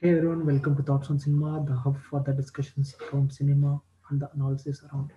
Hey everyone, welcome to Thoughts on Cinema, the hub for the discussions around cinema and the analysis around it.